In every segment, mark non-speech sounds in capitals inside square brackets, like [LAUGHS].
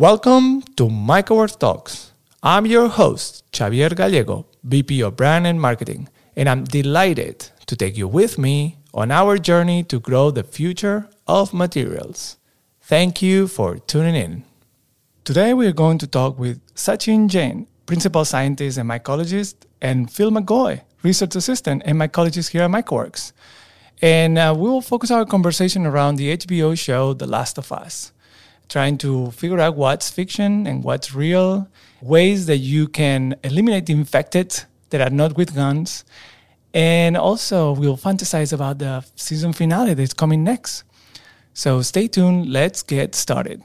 Welcome to MycoWorks Talks. I'm your host, Xavier Gallego, VP of Brand and Marketing, and I'm delighted to take you with me on our journey to grow the future of materials. Thank you for tuning in. Today, we are going to talk with Sachin Jain, Principal Scientist and Mycologist, and Phil McGaughy, Research Assistant and Mycologist here at MycoWorks. And uh, we will focus our conversation around the HBO show The Last of Us trying to figure out what's fiction and what's real, ways that you can eliminate the infected that are not with guns. And also, we'll fantasize about the season finale that's coming next. So stay tuned. Let's get started.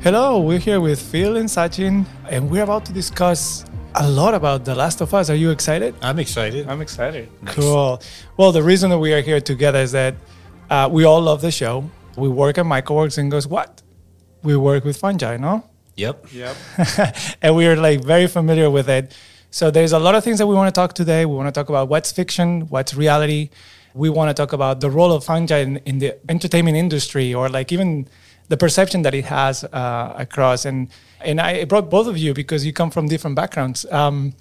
Hello, we're here with Phil and Sachin, and we're about to discuss a lot about The Last of Us. Are you excited? I'm excited. I'm excited. Nice. Cool. Well, the reason that we are here together is that uh, we all love the show. We work at MycoWorks and goes, what? We work with fungi, no? Yep. Yep. [LAUGHS] and we are like very familiar with it. So there's a lot of things that we want to talk today. We want to talk about what's fiction, what's reality. We want to talk about the role of fungi in, in the entertainment industry or like even the perception that it has uh, across. And and I brought both of you because you come from different backgrounds. Um,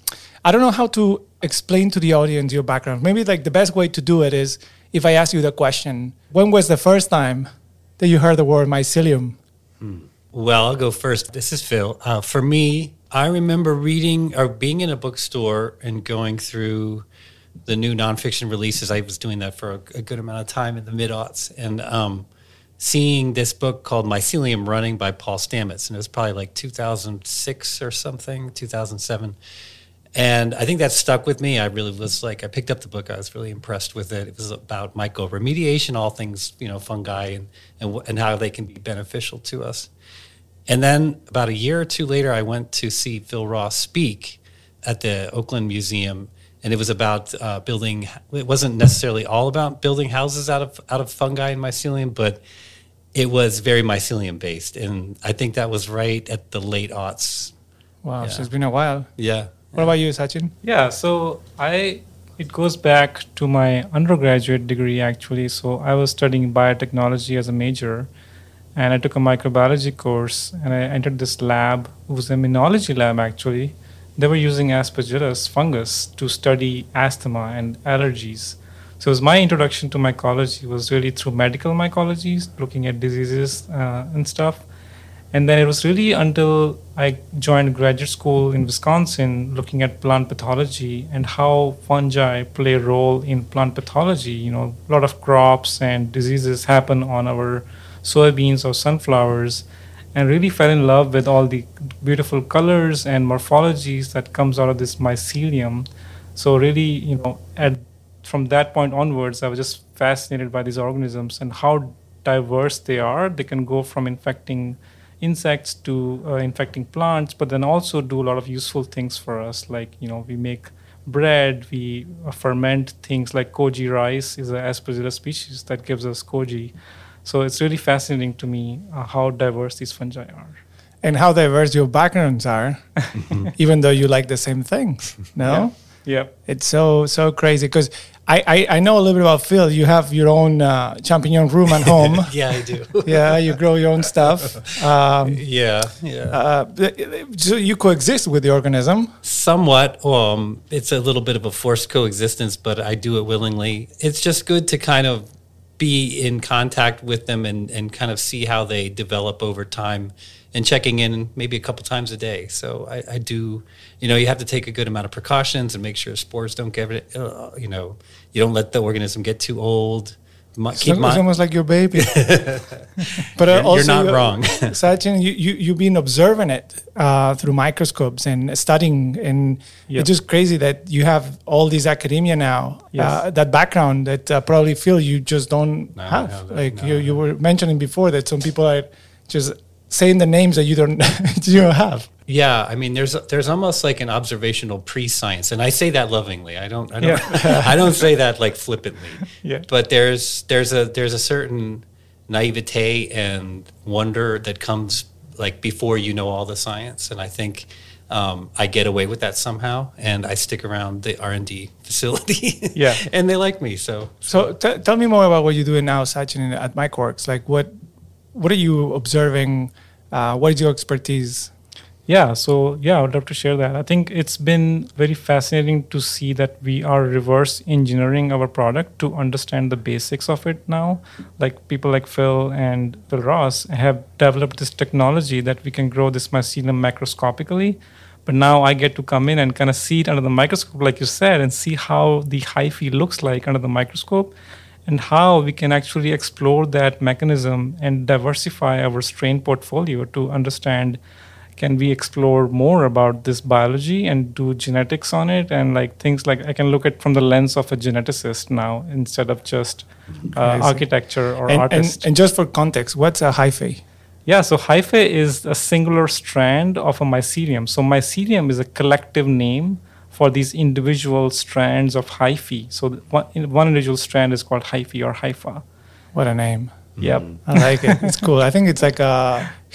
I don't know how to explain to the audience your background. Maybe like the best way to do it is if I ask you the question: When was the first time that you heard the word mycelium? Hmm. Well, I'll go first. This is Phil. Uh, for me, I remember reading or being in a bookstore and going through the new nonfiction releases. I was doing that for a, a good amount of time in the mid aughts, and um, seeing this book called Mycelium Running by Paul Stamets, and it was probably like 2006 or something, 2007. And I think that stuck with me. I really was like, I picked up the book. I was really impressed with it. It was about mycoremediation, all things, you know, fungi and, and, and how they can be beneficial to us. And then about a year or two later, I went to see Phil Ross speak at the Oakland Museum. And it was about uh, building. It wasn't necessarily all about building houses out of out of fungi and mycelium, but it was very mycelium based, and I think that was right at the late aughts. Wow, yeah. so it's been a while. Yeah. What about you, Sachin? Yeah, so I it goes back to my undergraduate degree actually. So I was studying biotechnology as a major, and I took a microbiology course, and I entered this lab. It was a immunology lab actually. They were using Aspergillus fungus to study asthma and allergies. So was my introduction to mycology was really through medical mycology, looking at diseases uh, and stuff. And then it was really until I joined graduate school in Wisconsin, looking at plant pathology and how fungi play a role in plant pathology. You know, a lot of crops and diseases happen on our soybeans or sunflowers, and really fell in love with all the beautiful colors and morphologies that comes out of this mycelium. So really, you know, at from that point onwards, I was just fascinated by these organisms and how diverse they are. They can go from infecting insects to uh, infecting plants, but then also do a lot of useful things for us. Like, you know, we make bread, we uh, ferment things like koji rice is an Aspergillus species that gives us koji. So it's really fascinating to me uh, how diverse these fungi are. And how diverse your backgrounds are, [LAUGHS] even though you like the same things. No? Yeah. Yep. It's so so crazy because I, I, I, know a little bit about Phil. You have your own uh, champignon room at home. [LAUGHS] yeah, I do. [LAUGHS] yeah, you grow your own stuff. Um, yeah, yeah. Uh, so you coexist with the organism. Somewhat. Um, it's a little bit of a forced coexistence, but I do it willingly. It's just good to kind of be in contact with them and, and kind of see how they develop over time and checking in maybe a couple times a day. So I, I, do, you know, you have to take a good amount of precautions and make sure spores don't get it. Uh, you know, you don't let the organism get too old. Keep it's almost like your baby. [LAUGHS] but uh, you're, also, you're not wrong. [LAUGHS] Sachin, you, you, you've been observing it uh, through microscopes and studying. And yep. it's just crazy that you have all these academia now, uh, that background that uh, probably feel you just don't no, have. No, like no, you, you were mentioning before that some people are just saying the names that you don't [LAUGHS] you don't have. Yeah, I mean, there's there's almost like an observational pre-science, and I say that lovingly. I don't I don't yeah. [LAUGHS] I don't say that like flippantly. Yeah. But there's there's a there's a certain naivete and wonder that comes like before you know all the science, and I think um, I get away with that somehow, and I stick around the R and D facility. [LAUGHS] Yeah. and they like me. So So t- tell me more about what you're doing now, Sachin, at MycoWorks. Like, what what are you observing? Uh, what is your expertise? Yeah, so yeah, I would love to share that. I think it's been very fascinating to see that we are reverse engineering our product to understand the basics of it now. Like people like Phil and Phil Ross have developed this technology that we can grow this mycelium macroscopically. But now I get to come in and kind of see it under the microscope, like you said, and see how the hyphae looks like under the microscope and how we can actually explore that mechanism and diversify our strain portfolio to understand can we explore more about this biology and do genetics on it and like things like i can look at from the lens of a geneticist now instead of just uh, architecture or And, and, artist and just for context, what's a hyphae? yeah so hyphae is a singular strand of a mycelium so mycelium is a collective name for these individual strands of hyphae so one, one individual strand is called hyphae or hypha What a name. yep I like it. It's cool. I think it's like a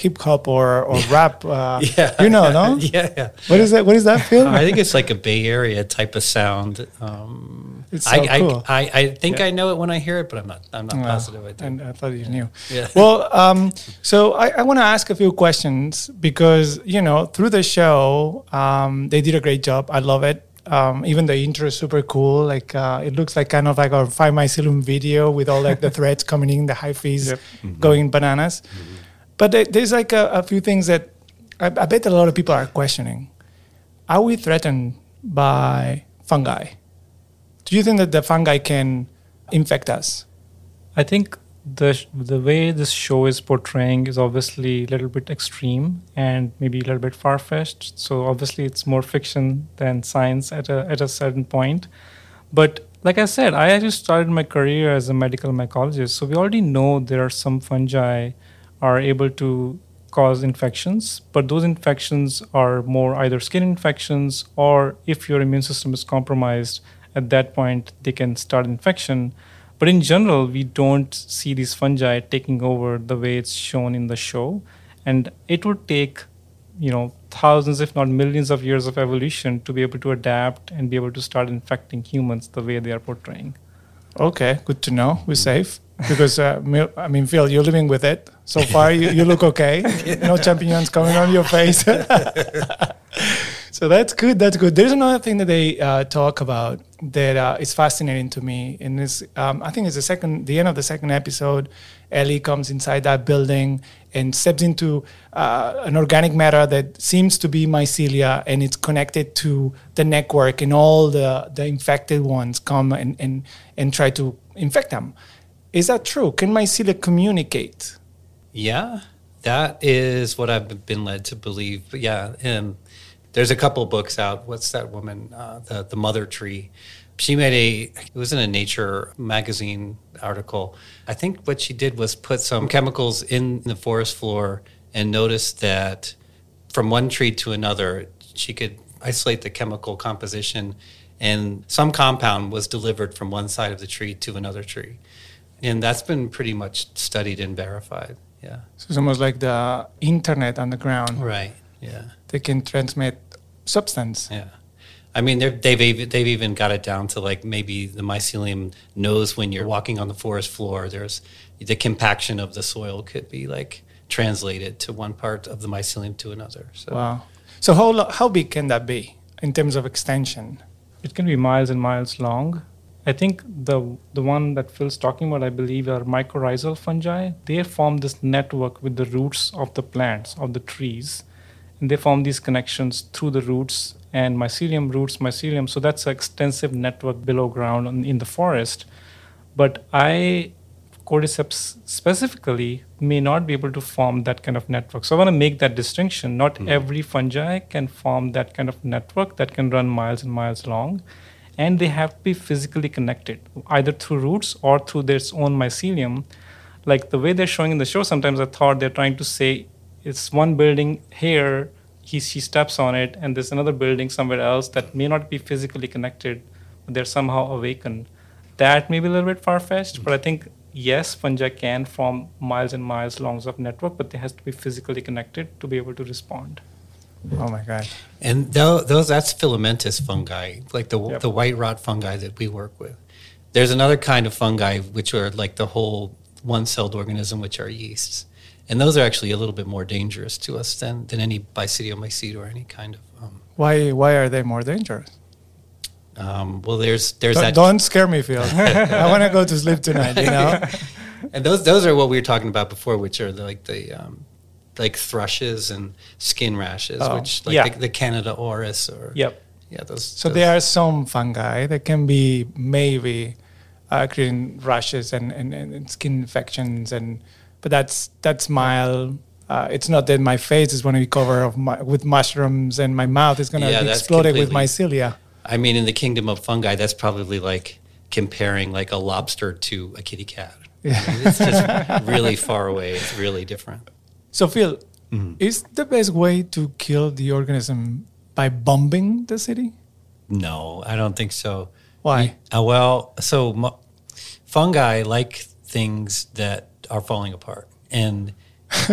hip hop or, or rap. Uh, [LAUGHS] yeah, You know, no? [LAUGHS] yeah, yeah. What is that? What is that, [LAUGHS] Phil? I think it's like a Bay Area type of sound. Um, It's I, so cool. I, I, I think Yeah. I know it when I hear it, but I'm not. I'm not Wow. positive I. And I thought you knew. Yeah. Well, um, so I, I want to ask a few questions because you know through the show um, they did a great job. I love it. Um, even the intro is super cool. Like uh, it looks like kind of like our five mycelium video with all like the threads coming in, the hyphaes Yep. going bananas. But there's like a, a few things that I, I bet a lot of people are questioning. Are we threatened by fungi? Do you think that the fungi can infect us? I think the the way this show is portraying is obviously a little bit extreme and maybe a little bit far fetched. So obviously it's more fiction than science at a at a certain point. But like I said, I actually started my career as a medical mycologist, so we already know there are some fungi are able to cause infections, but those infections are more either skin infections or if your immune system is compromised, at that point they can start infection. But in general, we don't see these fungi taking over the way it's shown in the show. And it would take, you know, thousands, if not millions of years of evolution to be able to adapt and be able to start infecting humans the way they are portraying. Okay, good to know. We're safe because uh, I mean, Phil, you're living with it so far. You, you look okay. [LAUGHS] No champignons coming on your face. [LAUGHS] so that's good. That's good. There's another thing that they uh, talk about that uh, is fascinating to me, and is um, I think it's the second, the end of the second episode. Ellie comes inside that building and steps into uh, an organic matter that seems to be mycelia, and it's connected to the network, and all the the infected ones come and and and try to infect them. Is that true? Can mycelia communicate? Yeah, that is what I've been led to believe. But yeah, um, there's a couple books out. What's that woman? Uh, the the Mother Tree. She made a. It was in a Nature magazine article. I think what she did was put some chemicals in the forest floor and noticed that from one tree to another, she could isolate the chemical composition, and some compound was delivered from one side of the tree to another tree, and that's been pretty much studied and verified. Yeah. So it's almost like the internet on the ground. Right. Yeah. They can transmit substance. Yeah. I mean, they're, they've even, they've even got it down to like maybe the mycelium knows when you're walking on the forest floor. There's the compaction of the soil could be like translated to one part of the mycelium to another. So Wow. So how how big can that be in terms of extension? It can be miles and miles long. I think the the one that Phil's talking about, I believe, are mycorrhizal fungi. They form this network with the roots of the plants of the trees, and they form these connections through the roots and mycelium roots mycelium. So that's an extensive network below ground in, in the forest. But I cordyceps specifically may not be able to form that kind of network. So I want to make that distinction. Not hmm. every fungi can form that kind of network that can run miles and miles long. And they have to be physically connected, either through roots or through their own mycelium. Like the way they're showing in the show, sometimes I thought they're trying to say it's one building here, he, she steps on it, and there's another building somewhere else that may not be physically connected, but they're somehow awakened that may be a little bit far fetched, but I think yes, fungi can form miles and miles longs of network, but they has to be physically connected to be able to respond. Oh my god. And tho- those that's filamentous fungi, like the Yep. the white rot fungi that we work with. There's another kind of fungi which are like the whole one-celled organism, which are yeasts, and those are actually a little bit more dangerous to us than than any Basidiomycete or any kind of. Um, Why why are they more dangerous? um, well, there's there's Don't, that, don't scare me, Phil. [LAUGHS] I want to go to sleep tonight. You [LAUGHS] know. and those those are what we were talking about before, which are like the um, like thrushes and skin rashes, Oh, which like yeah. the, the Candida auris or Yep. yeah those. So those- there are some fungi that can be maybe uh, creating rashes and, and, and skin infections, and but that's that's mild. Uh, it's not that my face is going to be covered of my, with mushrooms and my mouth is going to Yeah, be exploded with mycelia. I mean, in the kingdom of fungi, that's probably like comparing like a lobster to a kitty cat. Yeah. I mean, it's just [LAUGHS] really far away. It's really different. So Phil, Mhm. is the best way to kill the organism by bombing the city? No, I don't think so. Why? Uh, well, so mu- fungi like things that are falling apart, and [LAUGHS]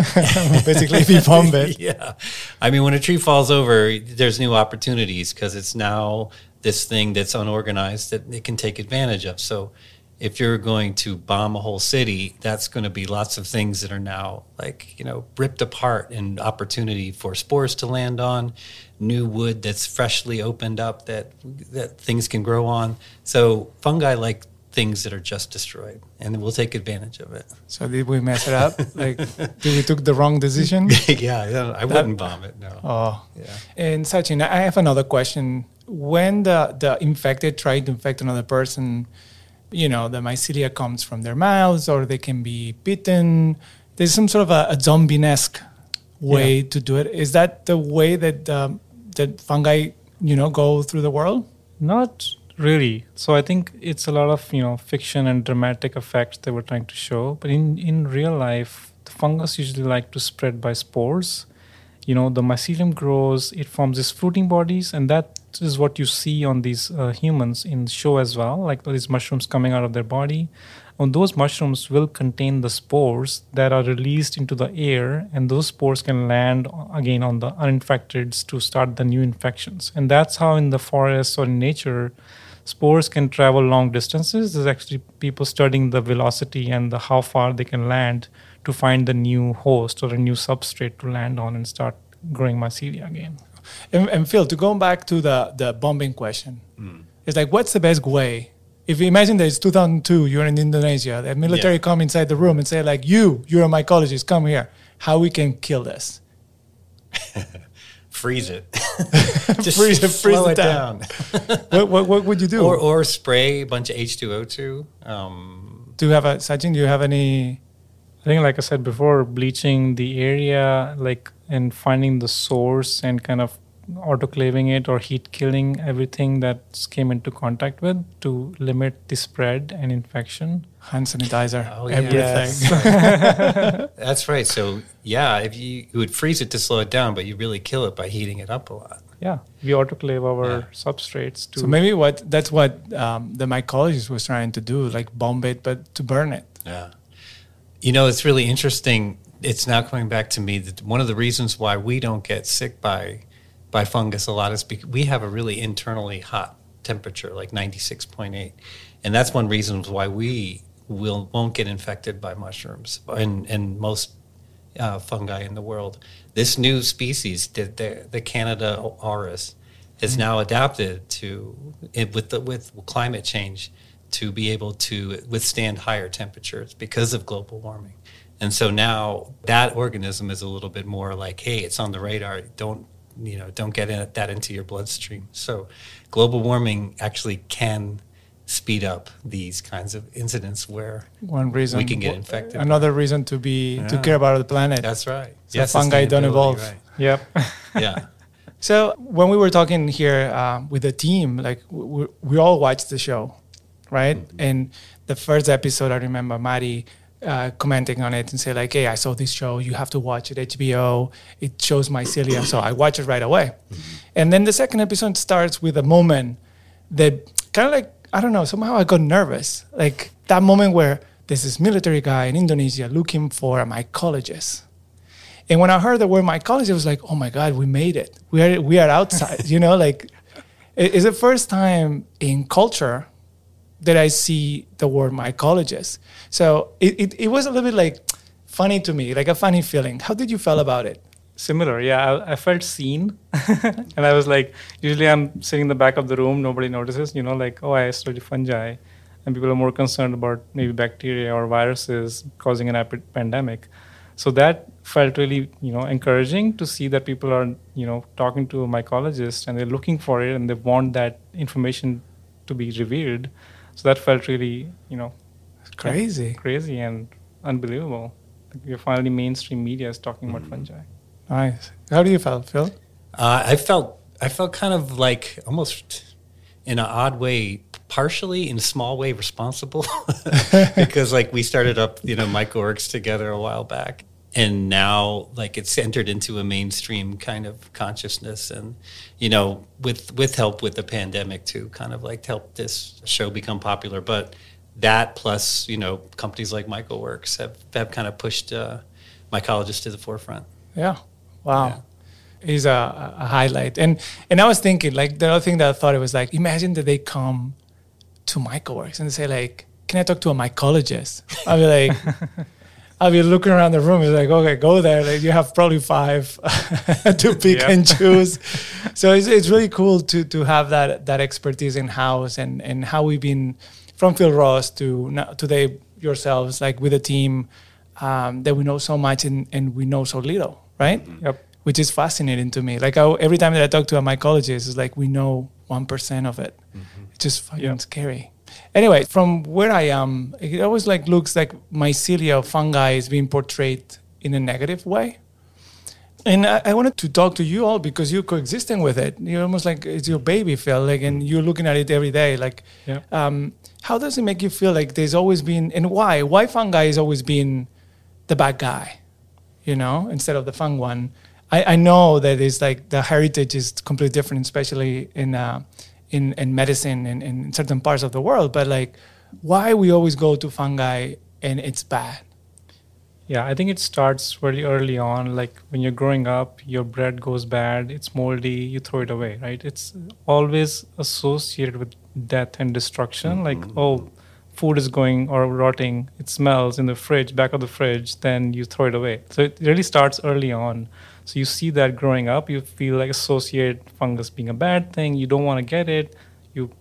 Basically, if you bomb it. [LAUGHS] yeah. I mean, when a tree falls over, there's new opportunities because it's now this thing that's unorganized that it can take advantage of. So if you're going to bomb a whole city, that's going to be lots of things that are now like, you know, ripped apart and opportunity for spores to land on, new wood that's freshly opened up that that things can grow on. So fungi like things that are just destroyed and we'll take advantage of it. So did we mess it up? [LAUGHS] Like, did we took the wrong decision? [LAUGHS] yeah, I wouldn't bomb it, no. Oh, Yeah. And Sachin, I have another question. When the, the infected try to infect another person, you know, the mycelia comes from their mouths or they can be bitten. There's some sort of a, a zombie-esque way to do it. Is that the way that um, that fungi, you know, go through the world? Not really. So I think it's a lot of you know fiction and dramatic effects they were trying to show. But in in real life, the fungus usually like to spread by spores. You know, the mycelium grows, it forms these fruiting bodies, and that is what you see on these uh, humans in the show as well, like these mushrooms coming out of their body. And those mushrooms will contain the spores that are released into the air, and those spores can land again on the uninfecteds to start the new infections. And that's how in the forest or in nature, spores can travel long distances. There's actually people studying the velocity and the how far they can land to find the new host or a new substrate to land on and start growing mycelia again. And, and Phil, to go back to the, the bombing question, it's like, what's the best way? If you imagine that it's 2002, you're in Indonesia, the military Yeah. come inside the room and say, like, you, you're a mycologist, come here. How we can kill this? [LAUGHS] freeze it. [LAUGHS] Just Freeze it- freeze slow it it down. down. [LAUGHS] what, what, what would you do? or or spray a bunch of H2O2. Um, do you have a, Sachin, do you have any? I think, like I said before, bleaching the area, like and finding the source and kind of autoclaving it or heat killing everything that came into contact with to limit the spread and infection. Hand sanitizer, Oh, yeah. everything. [LAUGHS] that's right. So yeah, if you, you would freeze it to slow it down, but you really kill it by heating it up a lot. Yeah, we autoclave our Yeah. substrates to. so maybe what that's what um, the mycologist was trying to do, like bomb it, but to burn it. Yeah. You know, it's really interesting. It's now coming back to me that one of the reasons why we don't get sick by by fungus a lot is because we have a really internally hot temperature, like 96.8. And that's one reason why we will won't get infected by mushrooms and, and most uh, fungi in the world. This new species, the, the, the Candida auris, is now adapted to it, with the, with climate change to be able to withstand higher temperatures because of global warming. And so now that organism is a little bit more like, hey, it's on the radar. Don't you know? Don't get in, that into your bloodstream. So global warming actually can speed up these kinds of incidents where One reason We can get infected. Another reason to be to care about the planet. that's right. So fungi don't evolve. right. Yep. [LAUGHS] Yeah. [LAUGHS] So when we were talking here uh, with the team, like we, we all watched the show, right? And the first episode, I remember Maddie uh, commenting on it and say like, "Hey, I saw this show. You have to watch it. HBO. It shows mycelia." so I watched it right away. And then the second episode starts with a moment that kind of like I don't know. Somehow I got nervous, like that moment where there's this military guy in Indonesia looking for a mycologist And when I heard the word mycology, I was like, oh my God, we made it. We are, we are outside, [LAUGHS] you know, like it's the first time in culture that I see the word mycologist. So it, it, it was a little bit like funny to me, like a funny feeling. How did you feel about it? Similar, yeah. I, I felt seen, [LAUGHS] and I was like, usually I'm sitting in the back of the room, nobody notices, you know, like, oh, I study fungi, and people are more concerned about maybe bacteria or viruses causing an epi- pandemic. So that felt really, you know, encouraging to see that people are, you know, talking to a mycologist and they're looking for it and they want that information to be revealed. So that felt really, you know, Crazy. crazy and unbelievable. Like we're finally mainstream media is talking about fungi. Nice. How do you feel, Phil? Uh, I felt I felt kind of like almost in an odd way, partially in a small way responsible, [LAUGHS] [LAUGHS] because like we started up you know MycoWorks together a while back, and now like it's entered into a mainstream kind of consciousness, and you know with with help with the pandemic too, kind of like help this show become popular, but. That plus, you know, companies like MycoWorks have, have kind of pushed uh, mycologists to the forefront. Yeah. Wow. Is a, a highlight. And and I was thinking, like the other thing that I thought it was like, imagine that they come to MycoWorks and say like, can I talk to a mycologist? I'll be like, [LAUGHS] I'll be looking around the room. It's like, okay, go there. Like you have probably five [LAUGHS] to pick Yeah. and choose. so it's, it's really cool to to have that that expertise in house and and how we've been from Phil Ross to now, today yourselves, like with a team um, that we know so much and, and we know so little, right? Yep. Which is fascinating to me. Like I, every time that I talk to a mycologist, it's like we know one percent of it. It's just fucking Yeah. scary. Anyway, from where I am, it always like looks like mycelia fungi is being portrayed in a negative way. And I, I wanted to talk to you all because you're coexisting with it. You're almost like it's your baby, Phil. Like, and you're looking at it every day. Like, Yeah. um, how does it make you feel? Like, there's always been, and why? Why fungi has always been the bad guy, you know, instead of the fun one. I, I know that it's like the heritage is completely different, especially in uh, in in medicine and in certain parts of the world. But like, why we always go to fungi and it's bad? Yeah, I think it starts really early on. Like when you're growing up, your bread goes bad, it's moldy, you throw it away, right? It's always associated with death and destruction. Mm-hmm. Like, oh, food is going or rotting, it smells in the fridge, back of the fridge, then you throw it away. So it really starts early on. So you see that growing up, you feel like associate fungus being a bad thing, you don't want to get it. You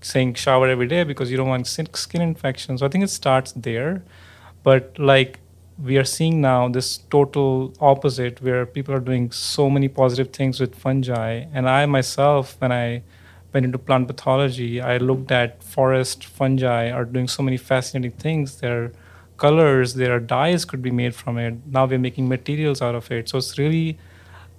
saying shower every day because you don't want skin infections. So I think it starts there. But like we are seeing now this total opposite where people are doing so many positive things with fungi. And I myself, when I went into plant pathology, I looked at forest fungi are doing so many fascinating things. Their colors, there are dyes could be made from it. Now we're making materials out of it. So it's really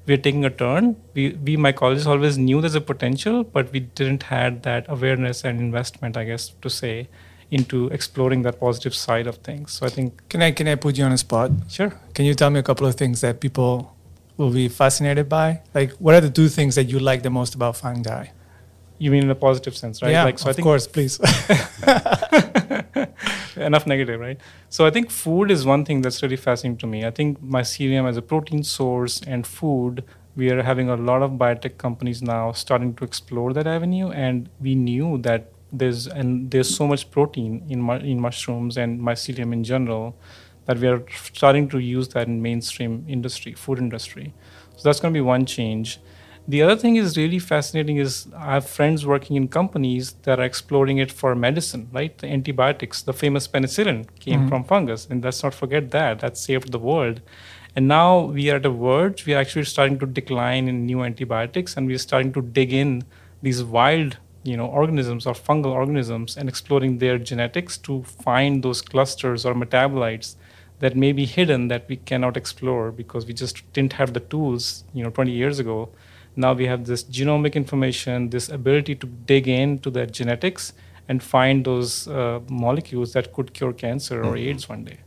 we're taking a turn. We we mycologists always knew there's a potential, but we didn't had that awareness and investment, I guess, to say, into exploring that positive side of things. So I think Can I can I put you on a spot? sure. Can you tell me a couple of things that people will be fascinated by? Like, what are the two things that you like the most about fungi? You mean in a positive sense, right? Yeah, like so of I think course, please. [LAUGHS] [LAUGHS] enough negative, right? So I think food is one thing that's really fascinating to me. I think mycelium as a protein source and food, we are having a lot of biotech companies now starting to explore that avenue, and we knew that there's and there's so much protein in in mushrooms and mycelium in general that we are starting to use that in mainstream industry, food industry. So that's going to be one change. The other thing is really fascinating is I have friends working in companies that are exploring it for medicine, right? The antibiotics, the famous penicillin came mm-hmm. from fungus, and let's not forget that. That saved the world. And now we are at a verge, we are actually starting to decline in new antibiotics, and we're starting to dig in these wild you know organisms or fungal organisms and exploring their genetics to find those clusters or metabolites that may be hidden that we cannot explore because we just didn't have the tools you know 20 years ago now we have this genomic information this ability to dig into that genetics and find those uh, molecules that could cure cancer or aids one day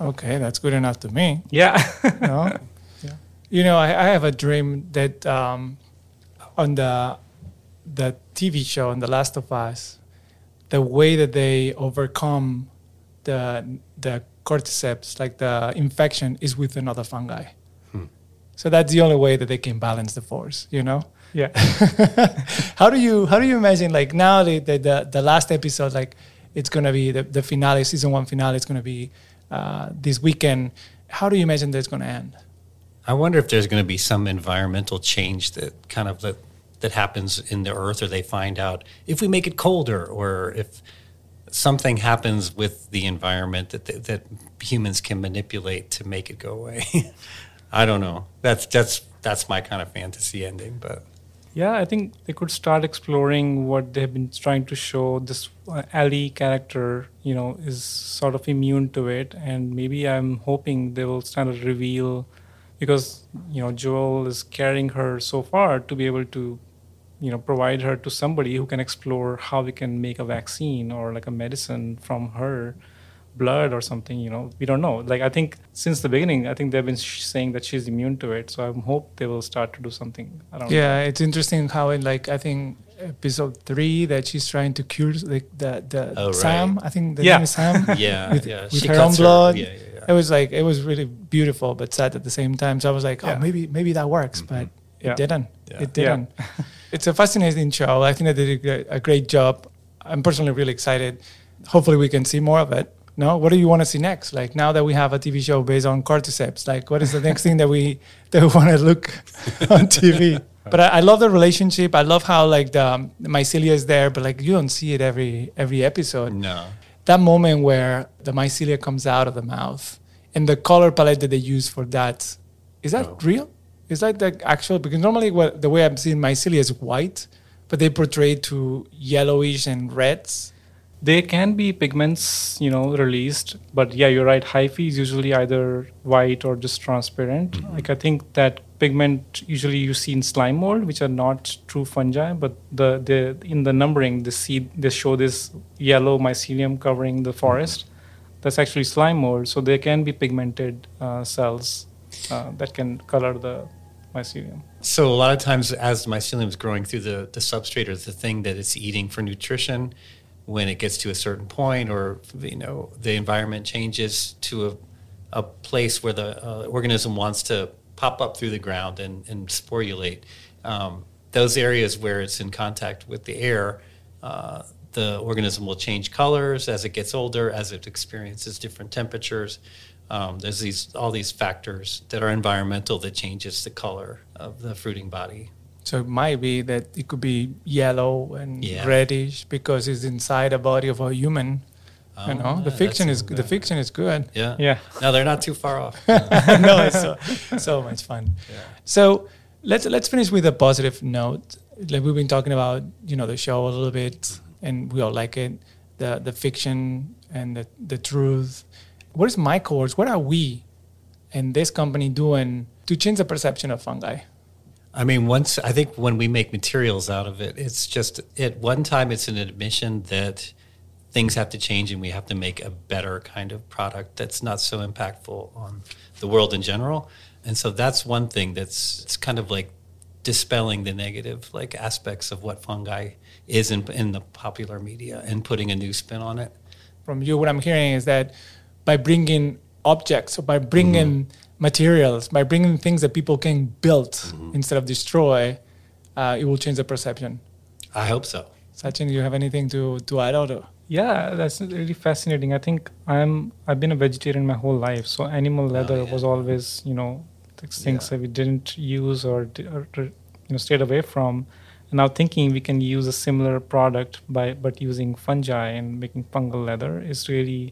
okay, that's good enough to me. yeah [LAUGHS] No? You know, I, I have a dream that um, on the the TV show on The Last of Us, the way that they overcome the the cordyceps, like the infection, is with another fungi. So that's the only way that they can balance the force, you know? Yeah. [LAUGHS] how do you how do you imagine like now the the, the, the last episode like it's gonna be the, the finale season one finale is gonna be uh, this weekend. How do you imagine that's gonna end? I wonder if there's going to be some environmental change that kind of that, that happens in the earth, or they find out if we make it colder, or if something happens with the environment that that, that humans can manipulate to make it go away. [LAUGHS] I don't know. That's that's that's my kind of fantasy ending, but Yeah, I think they could start exploring what they've been trying to show. This uh, Ellie character, you know, is sort of immune to it, and maybe I'm hoping they will kind of reveal, because you know Joel is carrying her so far to be able to, you know, provide her to somebody who can explore how we can make a vaccine or like a medicine from her blood or something you know we don't know like i think since the beginning i think they've been sh- saying that she's immune to it so i hope they will start to do something around Yeah, it's interesting how in like I think episode three that she's trying to cure like the the Oh, right. Sam. I think the Yeah. name is Sam. [LAUGHS] yeah, With- yeah, with her own blood. Yeah, yeah, yeah. It was like it was really beautiful but sad at the same time. So I was like, oh, maybe maybe that works, but Yeah. it didn't. Yeah. It [LAUGHS] didn't. it's a fascinating show. I think they did a great, a great job. I'm personally really excited. Hopefully, we can see more of it. No, what do you want to see next? Like now that we have a TV show based on cordyceps, like what is the next thing that we [LAUGHS] that we want to look [LAUGHS] on TV? But I, I love the relationship. I love how like the, um, the mycelia is there, but like you don't see it every every episode No, that moment where the mycelia comes out of the mouth and the color palette that they use for that is that Oh. real is that the actual because normally what the way i'm seeing mycelia is white but they portray it to yellowish and reds There can be pigments, you know, released, but yeah, you're right. Hyphae is usually either white or just transparent. Like I think that pigment usually you see in slime mold, which are not true fungi, but the the in the numbering, the seed they show this yellow mycelium covering the forest. That's actually slime mold. So there can be pigmented uh, cells uh, that can color the mycelium. So a lot of times, as the mycelium is growing through the, the substrate or the thing that it's eating for nutrition, when it gets to a certain point, or you know, the environment changes to a, a place where the uh, organism wants to pop up through the ground and, and sporulate, um, those areas where it's in contact with the air, uh, the organism will change colors as it gets older, as it experiences different temperatures. Um, there's these all these factors that are environmental that changes the color of the fruiting body. So it might be that it could be yellow and Yeah. reddish because it's inside a body of a human you Oh, know the fiction is a- the fiction is good Yeah. Yeah. No, they're not too far off. [LAUGHS] no, it's so, so much fun. So let's let's finish with a positive note. Like we've been talking about, you know, the show a little bit, and we all like it. The the fiction and the the truth. What is MycoWorks? What are we and this company doing to change the perception of fungi? I mean, once I think when we make materials out of it, it's just at one time it's an admission that things have to change and we have to make a better kind of product that's not so impactful on the world in general. And so that's one thing that's it's kind of like dispelling the negative like aspects of what fungi is in, in the popular media and putting a new spin on it. From you, what I'm hearing is that by bringing objects or by bringing mm-hmm. Materials, by bringing things that people can build instead of destroy, uh, it will change the perception. I hope so. Sachin, do you have anything to, to add or to? Yeah, that's really fascinating. I think I'm I've been a vegetarian my whole life, so animal leather Oh, yeah. was always you know things Yeah. that we didn't use or, or or, you know stayed away from. And now thinking we can use a similar product by but using fungi and making fungal leather is really,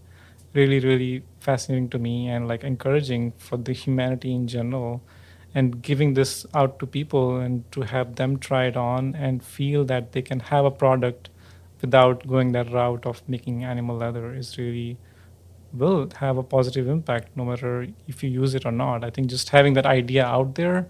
really, really fascinating to me and like encouraging for the humanity in general and giving this out to people and to have them try it on and feel that they can have a product without going that route of making animal leather is really will have a positive impact no matter if you use it or not. I think just having that idea out there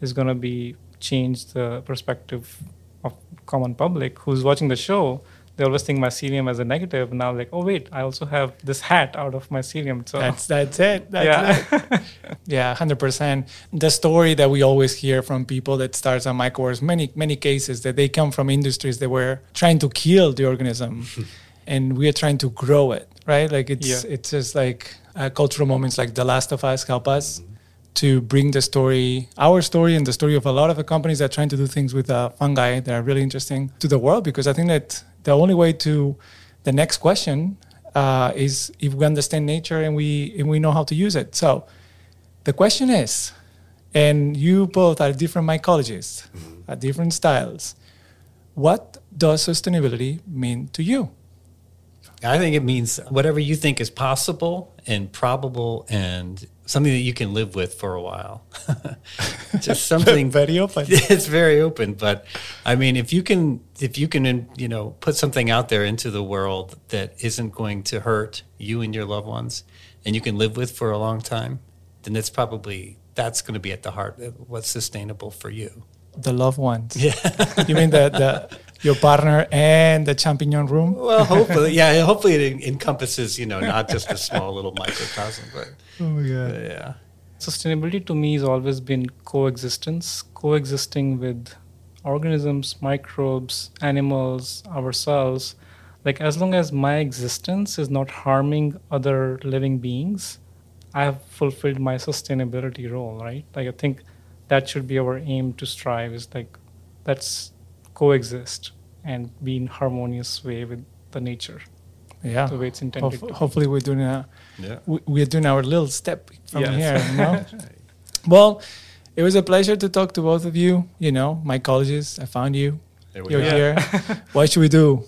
is going to be change the perspective of common public who's watching the show they always think my mycelium as a negative now like oh wait i also have this hat out of my mycelium so That's that's it. That's yeah it. Yeah, hundred percent. The story that we always hear from people that starts on MycoWorks, many many cases that they come from industries that were trying to kill the organism, [LAUGHS] and we are trying to grow it. Right? Like it's Yeah. it's just like uh, cultural moments like The Last of Us help us to bring the story, our story, and the story of a lot of the companies that are trying to do things with uh, fungi that are really interesting to the world. Because I think that the only way to the next question uh, is if we understand nature and we and we know how to use it. So the question is, and you both are different mycologists, mm-hmm. at different styles. What does sustainability mean to you? I think it means whatever you think is possible and probable and something that you can live with for a while. [LAUGHS] Just [LAUGHS] something very open. [LAUGHS] It's very open, but I mean, if you can, if you can, you know, put something out there into the world that isn't going to hurt you and your loved ones, and you can live with for a long time, then it's probably that's going to be at the heart of what's sustainable for you. The loved ones. Yeah. you mean the the your partner and the champignon room? Well, hopefully, yeah. Hopefully, it encompasses you know not just a small little [LAUGHS] microcosm, but oh my god, yeah. Sustainability to me has always been coexistence, coexisting with organisms, microbes, animals, ourselves. Like as long as my existence is not harming other living beings, I have fulfilled my sustainability role, right? Like I think that should be our aim to strive is like let's coexist and be in harmonious way with the nature. Yeah, the way it's intended. Ho- hopefully, we're doing a yeah. we, are doing our little step from yes. here. You know? [LAUGHS] well, it was a pleasure to talk to both of you. You know, mycologists, I found you. You're go. here. [LAUGHS] what should we do?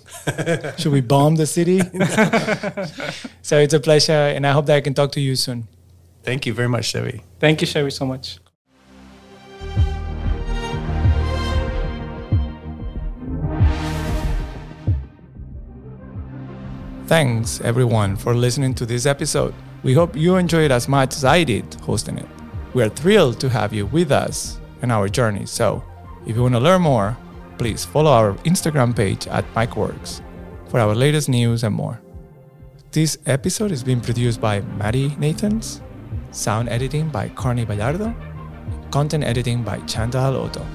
should we bomb the city? [LAUGHS] so it's a pleasure, and I hope that I can talk to you soon. Thank you very much, Chevy. Thank you, Chevy, so much. Thanks, everyone, for listening to this episode. We hope you enjoyed as much as I did hosting it. We are thrilled to have you with us in our journey. So, if you want to learn more, please follow our Instagram page at MycoWorks for our latest news and more. This episode is being produced by Maddie Nathans, sound editing by Carney Ballardo, content editing by Chantal Otto.